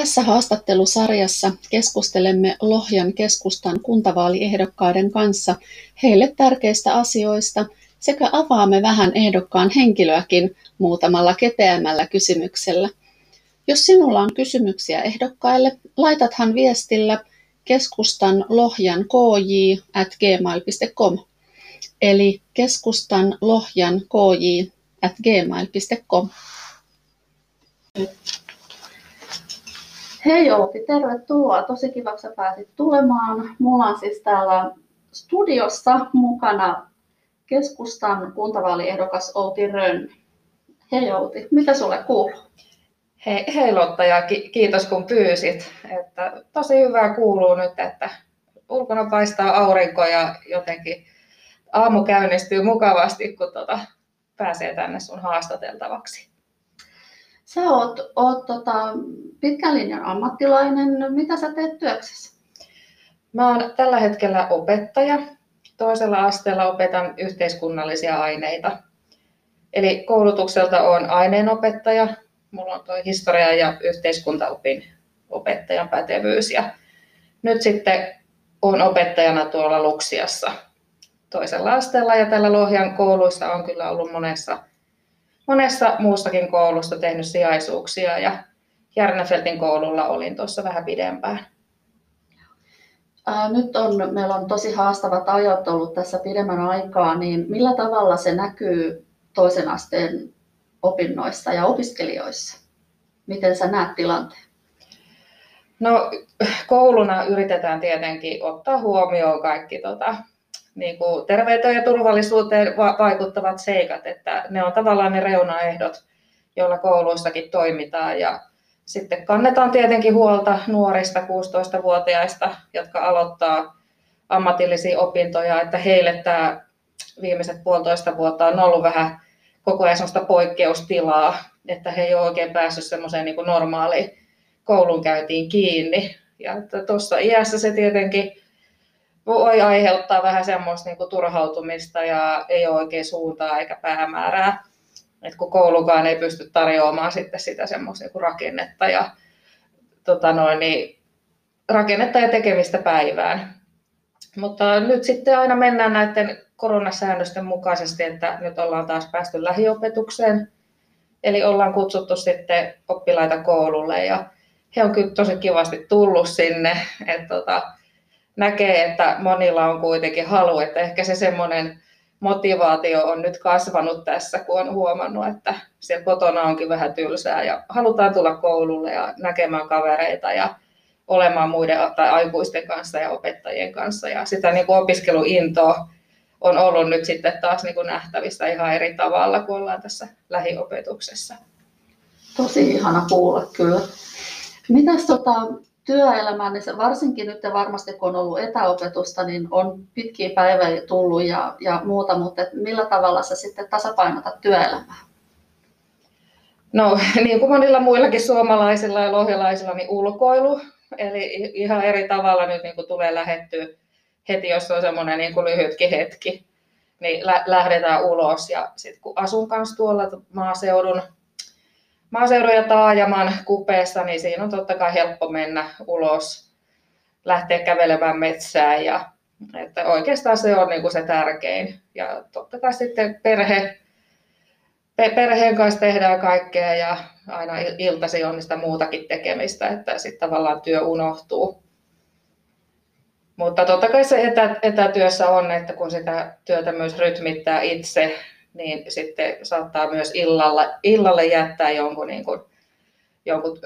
Tässä haastattelusarjassa keskustelemme Lohjan keskustan kuntavaaliehdokkaiden kanssa heille tärkeistä asioista sekä avaamme vähän ehdokkaan henkilöäkin muutamalla kepeämmällä kysymyksellä. Jos sinulla on kysymyksiä ehdokkaille, laitathan viestillä keskustan lohjan kj at gmail.com eli keskustan lohjan kj at gmail.com. Hei Outi, tervetuloa. Tosi kiva, että pääsit tulemaan. Mulla on siis täällä studiossa mukana keskustan kuntavaaliehdokas Outi Rönn. Hei Outi, mitä sulle kuuluu? Hei, hei Lotta ja ki- kiitos kun pyysit. Että tosi hyvää kuuluu nyt, että ulkona paistaa aurinko ja jotenkin aamu käynnistyy mukavasti, kun tota, pääsee tänne sun haastateltavaksi. Sä oot, oot tota, pitkän linjan ammattilainen. Mitä sä teet työksessä? Mä oon tällä hetkellä opettaja. Toisella asteella opetan yhteiskunnallisia aineita. Eli koulutukselta on aineenopettaja. Mulla on tuo historia- ja yhteiskuntaopin opettajan pätevyys. Ja nyt sitten on opettajana tuolla Luksiassa toisella asteella ja tällä Lohjan kouluissa on kyllä ollut monessa monessa muustakin koulusta tehnyt sijaisuuksia ja Järnefeltin koululla olin tuossa vähän pidempään. nyt on, meillä on tosi haastavat ajat ollut tässä pidemmän aikaa, niin millä tavalla se näkyy toisen asteen opinnoissa ja opiskelijoissa? Miten sä näet tilanteen? No kouluna yritetään tietenkin ottaa huomioon kaikki tota, niin kuin terveyteen ja turvallisuuteen vaikuttavat seikat, että ne on tavallaan ne reunaehdot, joilla kouluissakin toimitaan. Ja sitten kannetaan tietenkin huolta nuorista 16-vuotiaista, jotka aloittaa ammatillisia opintoja, että heille tämä viimeiset puolitoista vuotta on ollut vähän koko ajan sellaista poikkeustilaa, että he ei ole oikein päässyt semmoiseen niin normaaliin koulunkäyntiin kiinni. Ja tuossa iässä se tietenkin voi aiheuttaa vähän semmoista niin turhautumista ja ei ole oikein suuntaa eikä päämäärää. Et kun koulukaan ei pysty tarjoamaan sitten sitä semmoista niin rakennetta ja tota noin, niin rakennetta ja tekemistä päivään. Mutta nyt sitten aina mennään näiden koronasäännösten mukaisesti, että nyt ollaan taas päästy lähiopetukseen. Eli ollaan kutsuttu sitten oppilaita koululle ja he on kyllä tosi kivasti tullut sinne. Että tota, näkee, että monilla on kuitenkin halu, että ehkä se semmoinen motivaatio on nyt kasvanut tässä, kun on huomannut, että siellä kotona onkin vähän tylsää ja halutaan tulla koululle ja näkemään kavereita ja olemaan muiden tai aikuisten kanssa ja opettajien kanssa. Ja sitä niin kuin opiskeluintoa on ollut nyt sitten taas niin kuin nähtävissä ihan eri tavalla, kun ollaan tässä lähiopetuksessa. Tosi ihana kuulla kyllä. Mitäs tota, työelämään, niin se varsinkin nyt varmasti kun on ollut etäopetusta, niin on pitkiä päiviä tullut ja, ja muuta, mutta millä tavalla sä sitten tasapainotat työelämää? No niin kuin monilla muillakin suomalaisilla ja lohjalaisilla, niin ulkoilu. Eli ihan eri tavalla nyt niin kuin tulee lähettyä heti, jos on semmoinen niin kuin lyhytkin hetki, niin lähdetään ulos. Ja sitten kun asun kanssa tuolla maaseudun maaseudun ja taajaman kupeessa, niin siinä on totta kai helppo mennä ulos, lähteä kävelemään metsään ja että oikeastaan se on niin kuin se tärkein. Ja totta kai sitten perhe, perheen kanssa tehdään kaikkea ja aina iltasi on sitä muutakin tekemistä, että sitten tavallaan työ unohtuu. Mutta totta kai se etä, etätyössä on, että kun sitä työtä myös rytmittää itse, niin sitten saattaa myös illalla, illalle jättää jonkun, niin kuin, jonkun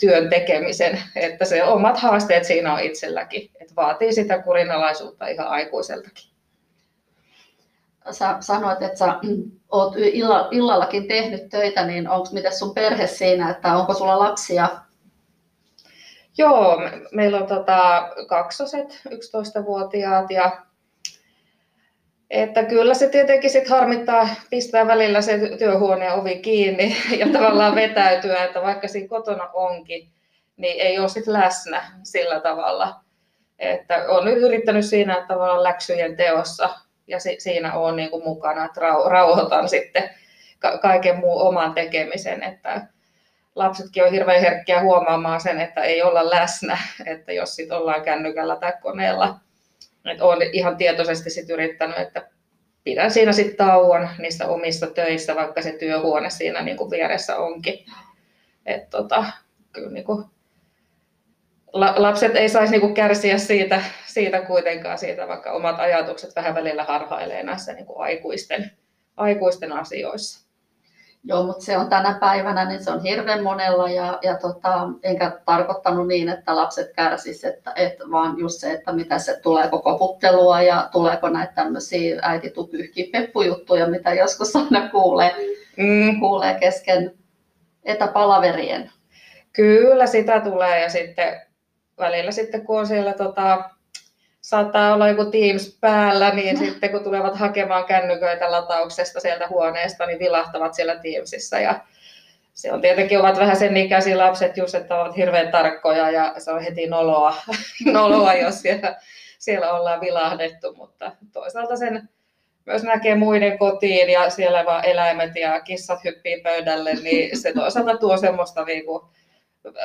työn tekemisen, että se omat haasteet siinä on itselläkin, että vaatii sitä kurinalaisuutta ihan aikuiseltakin. Sä sanoit, että sä oot illallakin tehnyt töitä, niin onko miten sun perhe siinä, että onko sulla lapsia? Joo, meillä on tota, kaksoset, 11-vuotiaat ja että kyllä se tietenkin sit harmittaa pistää välillä se työhuoneen ovi kiinni ja tavallaan vetäytyä, että vaikka siinä kotona onkin, niin ei ole sit läsnä sillä tavalla. Että olen nyt yrittänyt siinä tavallaan läksyjen teossa ja si- siinä on niin kuin mukana, että rau- rauhoitan sitten ka- kaiken muun oman tekemisen, että lapsetkin on hirveän herkkiä huomaamaan sen, että ei olla läsnä, että jos sit ollaan kännykällä tai koneella. Et olen ihan tietoisesti sit yrittänyt, että pidän siinä sitten tauon niissä omissa töissä, vaikka se työhuone siinä niin kuin vieressä onkin. Et tota, kyllä niin kuin, lapset ei saisi niin kuin kärsiä siitä, siitä kuitenkaan, siitä, vaikka omat ajatukset vähän välillä harhailee näissä niin kuin aikuisten, aikuisten asioissa. Joo, mutta se on tänä päivänä, niin se on hirveän monella ja, ja tota, enkä tarkoittanut niin, että lapset kärsisivät, että, että vaan just se, että mitä se tulee koko puttelua ja tuleeko näitä tämmöisiä äiti peppujuttuja, mitä joskus aina kuulee, mm. kuulee kesken etäpalaverien. Kyllä sitä tulee ja sitten välillä sitten kun on siellä tota, saattaa olla joku Teams päällä, niin mm. sitten kun tulevat hakemaan kännyköitä latauksesta sieltä huoneesta, niin vilahtavat siellä Teamsissa. Ja se on tietenkin ovat vähän sen ikäisiä lapset just, että ovat hirveän tarkkoja ja se on heti noloa, noloa jos siellä, siellä ollaan vilahdettu, mutta toisaalta sen myös näkee muiden kotiin ja siellä vaan eläimet ja kissat hyppii pöydälle, niin se toisaalta tuo semmoista niinku,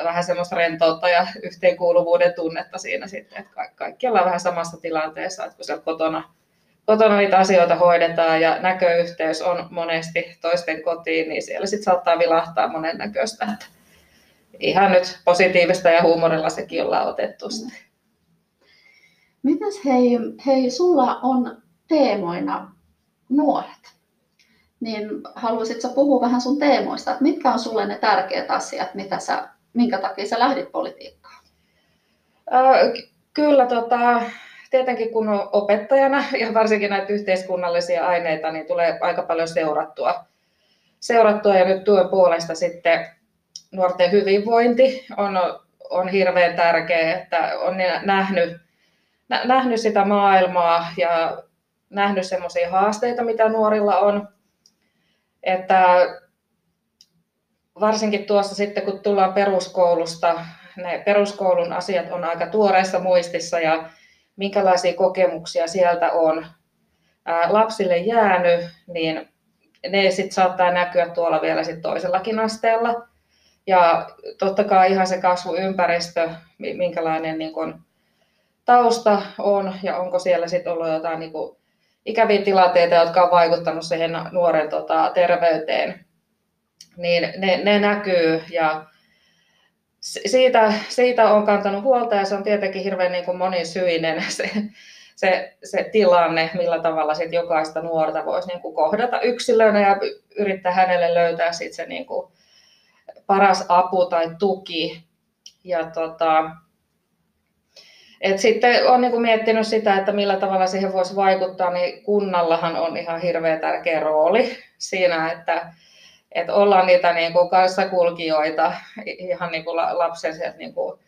vähän semmoista rentoutta ja yhteenkuuluvuuden tunnetta siinä sitten, että kaikki ollaan vähän samassa tilanteessa, että kun siellä kotona, kotona niitä asioita hoidetaan ja näköyhteys on monesti toisten kotiin, niin siellä sitten saattaa vilahtaa monen näköistä. Ihan nyt positiivista ja huumorilla sekin ollaan otettu sitten. Mitäs hei, hei, sulla on teemoina nuoret? Niin haluaisitko puhua vähän sun teemoista, että mitkä on sulle ne tärkeät asiat, mitä sä minkä takia sä lähdit politiikkaan? kyllä, tota, tietenkin kun on opettajana ja varsinkin näitä yhteiskunnallisia aineita, niin tulee aika paljon seurattua. seurattua ja nyt työn puolesta sitten nuorten hyvinvointi on, on hirveän tärkeä, että on nähnyt, nä, nähnyt sitä maailmaa ja nähnyt semmoisia haasteita, mitä nuorilla on. Että varsinkin tuossa sitten, kun tullaan peruskoulusta, ne peruskoulun asiat on aika tuoreessa muistissa ja minkälaisia kokemuksia sieltä on lapsille jäänyt, niin ne sitten saattaa näkyä tuolla vielä sit toisellakin asteella. Ja totta kai ihan se kasvuympäristö, minkälainen niin kun tausta on ja onko siellä sitten ollut jotain niin ikäviä tilanteita, jotka on vaikuttanut siihen nuoren tota, terveyteen niin ne, ne näkyy ja siitä, siitä on kantanut huolta ja se on tietenkin hirveän niin kuin monisyinen se, se, se tilanne, millä tavalla sit jokaista nuorta voisi niin kuin kohdata yksilönä ja yrittää hänelle löytää sit se niin kuin paras apu tai tuki. Ja tota, et sitten olen niin miettinyt sitä, että millä tavalla siihen voisi vaikuttaa, niin kunnallahan on ihan hirveän tärkeä rooli siinä, että että ollaan niitä niin kuin kanssakulkijoita ihan niin kuin lapsen sieltä niin kuin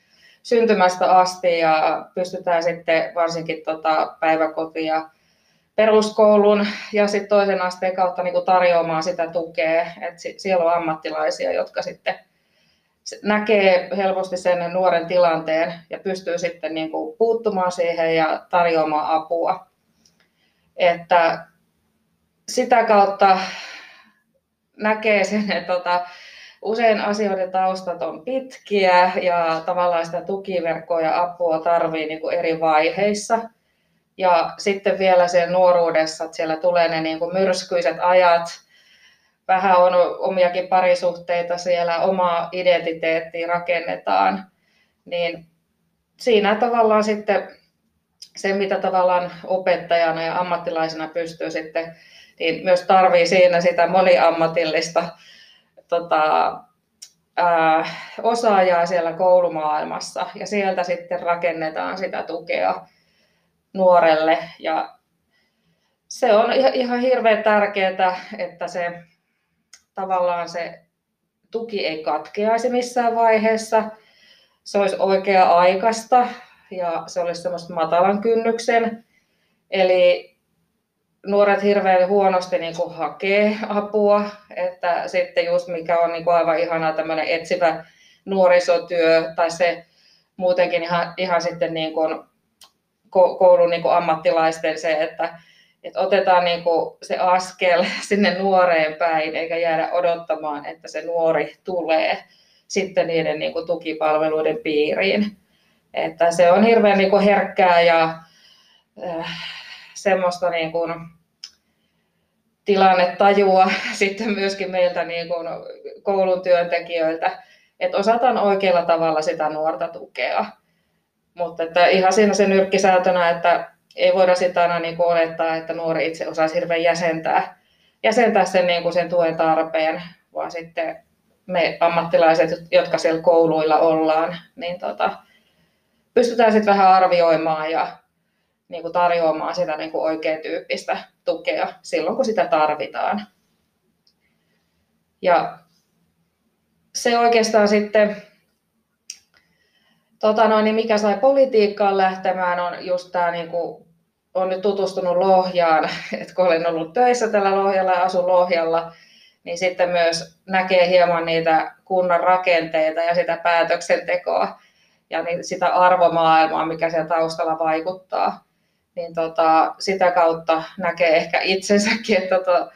syntymästä asti ja pystytään sitten varsinkin tota päiväkotia peruskoulun ja sitten toisen asteen kautta niin kuin tarjoamaan sitä tukea. että siellä on ammattilaisia, jotka sitten näkee helposti sen nuoren tilanteen ja pystyy sitten niin kuin puuttumaan siihen ja tarjoamaan apua. Että sitä kautta näkee sen, että tota, usein asioiden taustat on pitkiä ja tavallaan sitä tukiverkkoa ja apua tarvii niin kuin eri vaiheissa. Ja sitten vielä sen nuoruudessa, että siellä tulee ne niin kuin myrskyiset ajat, vähän on omiakin parisuhteita siellä, omaa identiteettiä rakennetaan, niin siinä tavallaan sitten se, mitä tavallaan opettajana ja ammattilaisena pystyy sitten niin myös tarvii siinä sitä moniammatillista tota, ää, osaajaa siellä koulumaailmassa ja sieltä sitten rakennetaan sitä tukea nuorelle ja se on ihan hirveän tärkeää, että se tavallaan se tuki ei katkeaisi missään vaiheessa. Se olisi oikea-aikaista ja se olisi semmoista matalan kynnyksen. Eli nuoret hirveän huonosti niin kuin hakee apua, että sitten just mikä on niin kuin aivan ihanaa tämmöinen etsivä nuorisotyö tai se muutenkin ihan, ihan sitten niin kuin koulun niin kuin ammattilaisten se, että, että otetaan niin kuin se askel sinne nuoreen päin eikä jäädä odottamaan, että se nuori tulee, sitten niiden niin kuin tukipalveluiden piiriin. Että se on hirveän niin kuin herkkää ja äh, semmoista niin kuin tilannetajua sitten myöskin meiltä niin kuin koulun työntekijöiltä, että osataan oikealla tavalla sitä nuorta tukea. Mutta että ihan siinä se nyrkkisäätönä, että ei voida sitä aina niin kuin olettaa, että nuori itse osaisi hirveän jäsentää, jäsentää sen, niin kuin sen tuen tarpeen, vaan sitten me ammattilaiset, jotka siellä kouluilla ollaan, niin tota, pystytään sitten vähän arvioimaan ja niin kuin tarjoamaan sitä niin kuin oikein tyyppistä tukea silloin, kun sitä tarvitaan. Ja se oikeastaan sitten, tota noin, niin mikä sai politiikkaan lähtemään, on just tämä, niin kuin, on nyt tutustunut Lohjaan, että kun olen ollut töissä tällä Lohjalla ja asun Lohjalla, niin sitten myös näkee hieman niitä kunnan rakenteita ja sitä päätöksentekoa ja sitä arvomaailmaa, mikä siellä taustalla vaikuttaa. Niin tota, sitä kautta näkee ehkä itsensäkin, että tota,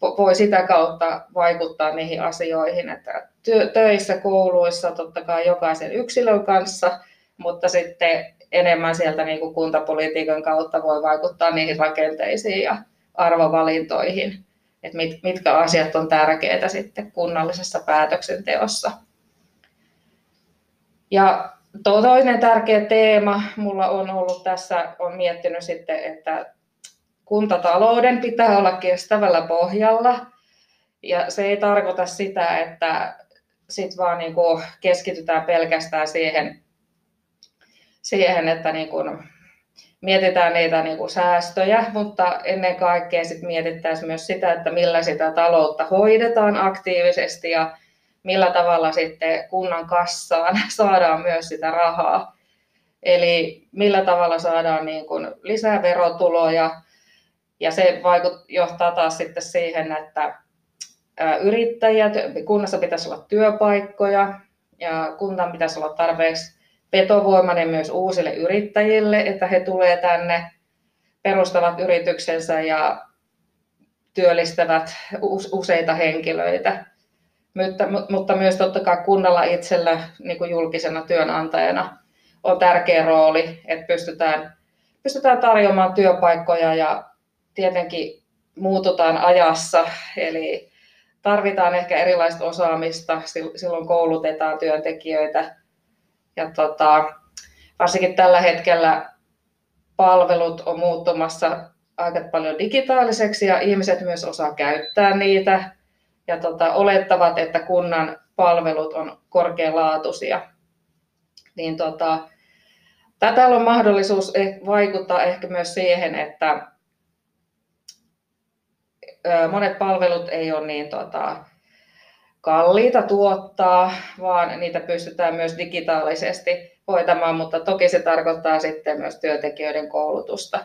voi sitä kautta vaikuttaa niihin asioihin, että työ, töissä, kouluissa totta kai jokaisen yksilön kanssa, mutta sitten enemmän sieltä niin kuin kuntapolitiikan kautta voi vaikuttaa niihin rakenteisiin ja arvovalintoihin, että mit, mitkä asiat on tärkeitä sitten kunnallisessa päätöksenteossa. Ja toinen tärkeä teema mulla on ollut tässä, on miettinyt sitten, että kuntatalouden pitää olla kestävällä pohjalla. Ja se ei tarkoita sitä, että sit vaan niin kuin keskitytään pelkästään siihen, siihen että niin kuin mietitään niitä niin kuin säästöjä, mutta ennen kaikkea sit mietittäisiin myös sitä, että millä sitä taloutta hoidetaan aktiivisesti ja millä tavalla sitten kunnan kassaan saadaan myös sitä rahaa. Eli millä tavalla saadaan niin kuin lisää verotuloja, ja se vaikut, johtaa taas sitten siihen, että yrittäjiä, kunnassa pitäisi olla työpaikkoja ja kunnan pitäisi olla tarpeeksi vetovoimainen myös uusille yrittäjille, että he tulee tänne, perustavat yrityksensä ja työllistävät useita henkilöitä. Mutta, mutta myös totta kai kunnalla itsellä niin kuin julkisena työnantajana on tärkeä rooli, että pystytään, pystytään tarjoamaan työpaikkoja ja tietenkin muututaan ajassa, eli tarvitaan ehkä erilaista osaamista, silloin koulutetaan työntekijöitä. Ja tota, varsinkin tällä hetkellä palvelut on muuttumassa aika paljon digitaaliseksi ja ihmiset myös osaa käyttää niitä ja tota, olettavat, että kunnan palvelut on korkealaatuisia. Niin tota, tätä on mahdollisuus eh, vaikuttaa ehkä myös siihen, että monet palvelut ei ole niin tota, kalliita tuottaa, vaan niitä pystytään myös digitaalisesti hoitamaan, mutta toki se tarkoittaa sitten myös työntekijöiden koulutusta.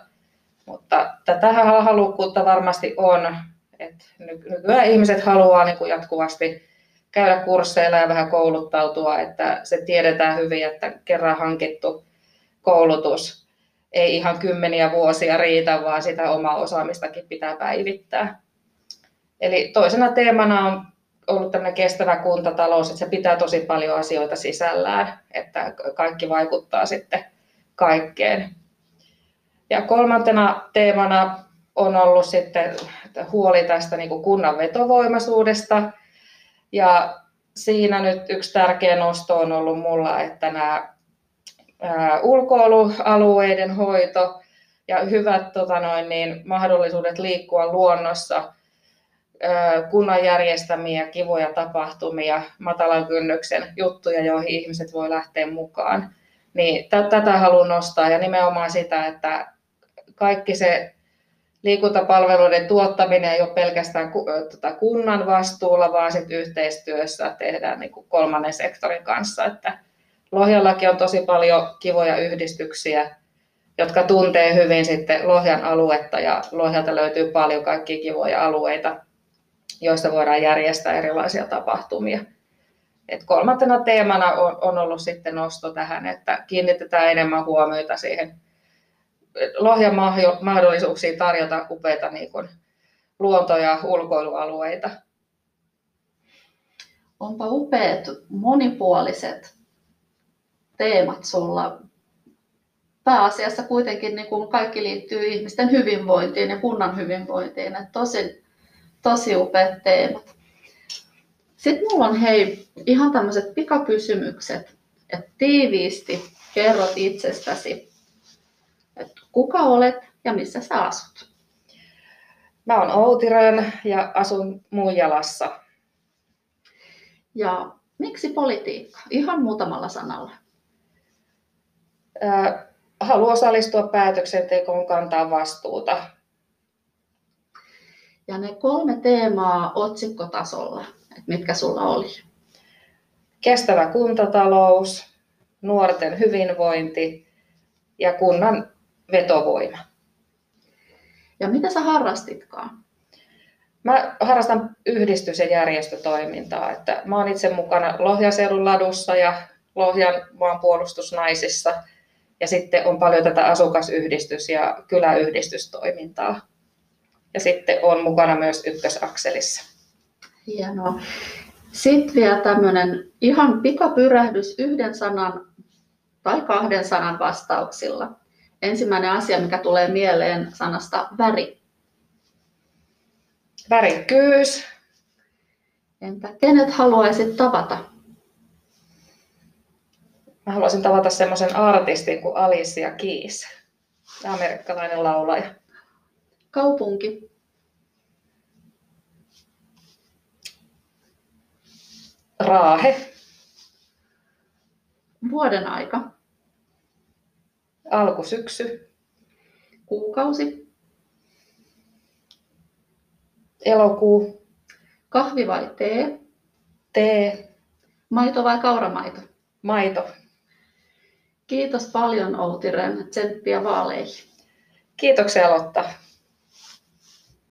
Mutta tätä halukkuutta varmasti on. Että nykyään ihmiset haluaa niin kuin jatkuvasti käydä kursseilla ja vähän kouluttautua, että se tiedetään hyvin, että kerran hankittu koulutus ei ihan kymmeniä vuosia riitä, vaan sitä omaa osaamistakin pitää päivittää. Eli toisena teemana on ollut tämmöinen kestävä kuntatalous, että se pitää tosi paljon asioita sisällään, että kaikki vaikuttaa sitten kaikkeen. Ja kolmantena teemana on ollut sitten huoli tästä niin kuin kunnan vetovoimaisuudesta. Ja siinä nyt yksi tärkeä nosto on ollut mulla, että nämä ulkoilualueiden hoito ja hyvät tota noin, niin, mahdollisuudet liikkua luonnossa kunnan järjestämiä kivoja tapahtumia, matalan kynnyksen juttuja, joihin ihmiset voi lähteä mukaan. Niin tätä haluan nostaa ja nimenomaan sitä, että kaikki se liikuntapalveluiden tuottaminen ei ole pelkästään tota, kunnan vastuulla, vaan sit yhteistyössä tehdään niin kuin kolmannen sektorin kanssa. Että Lohjallakin on tosi paljon kivoja yhdistyksiä, jotka tuntee hyvin sitten Lohjan aluetta ja Lohjalta löytyy paljon kaikkia kivoja alueita, joista voidaan järjestää erilaisia tapahtumia. Et kolmantena teemana on, on ollut sitten nosto tähän, että kiinnitetään enemmän huomiota siihen Lohjan mahdollisuuksiin tarjota upeita niin kuin luonto- ja ulkoilualueita. Onpa upeat, monipuoliset teemat sulla. Pääasiassa kuitenkin niin kuin kaikki liittyy ihmisten hyvinvointiin ja kunnan hyvinvointiin. Että tosi, tosi upeat teemat. Sitten mulla on hei ihan tämmöiset pikakysymykset, että tiiviisti kerrot itsestäsi, kuka olet ja missä sä asut. Mä oon Outirön ja asun Muijalassa. Ja miksi politiikka? Ihan muutamalla sanalla. haluan osallistua päätöksentekoon, kantaa vastuuta. Ja ne kolme teemaa otsikkotasolla, että mitkä sulla oli? Kestävä kuntatalous, nuorten hyvinvointi ja kunnan vetovoima. Ja mitä sä harrastitkaan? Mä harrastan yhdistys- ja järjestötoimintaa. Että mä oon itse mukana Lohjaseudun ladussa ja Lohjan maanpuolustusnaisissa. Ja sitten on paljon tätä asukasyhdistys- ja kyläyhdistystoimintaa. Ja sitten on mukana myös ykkösakselissa. Hienoa. Sitten vielä tämmöinen ihan pikapyrähdys yhden sanan tai kahden sanan vastauksilla. Ensimmäinen asia, mikä tulee mieleen sanasta väri. Värikkyys. Entä kenet haluaisit tavata? Mä haluaisin tavata semmoisen artistin kuin Alicia Keys, amerikkalainen laulaja. Kaupunki. Raahe. Vuoden aika. Alkusyksy. Kuukausi. Elokuu. Kahvi vai tee? Tee. Maito vai kauramaito? Maito. Kiitos paljon Outi Ren, tsemppiä vaaleihin. Kiitoksia Lotta.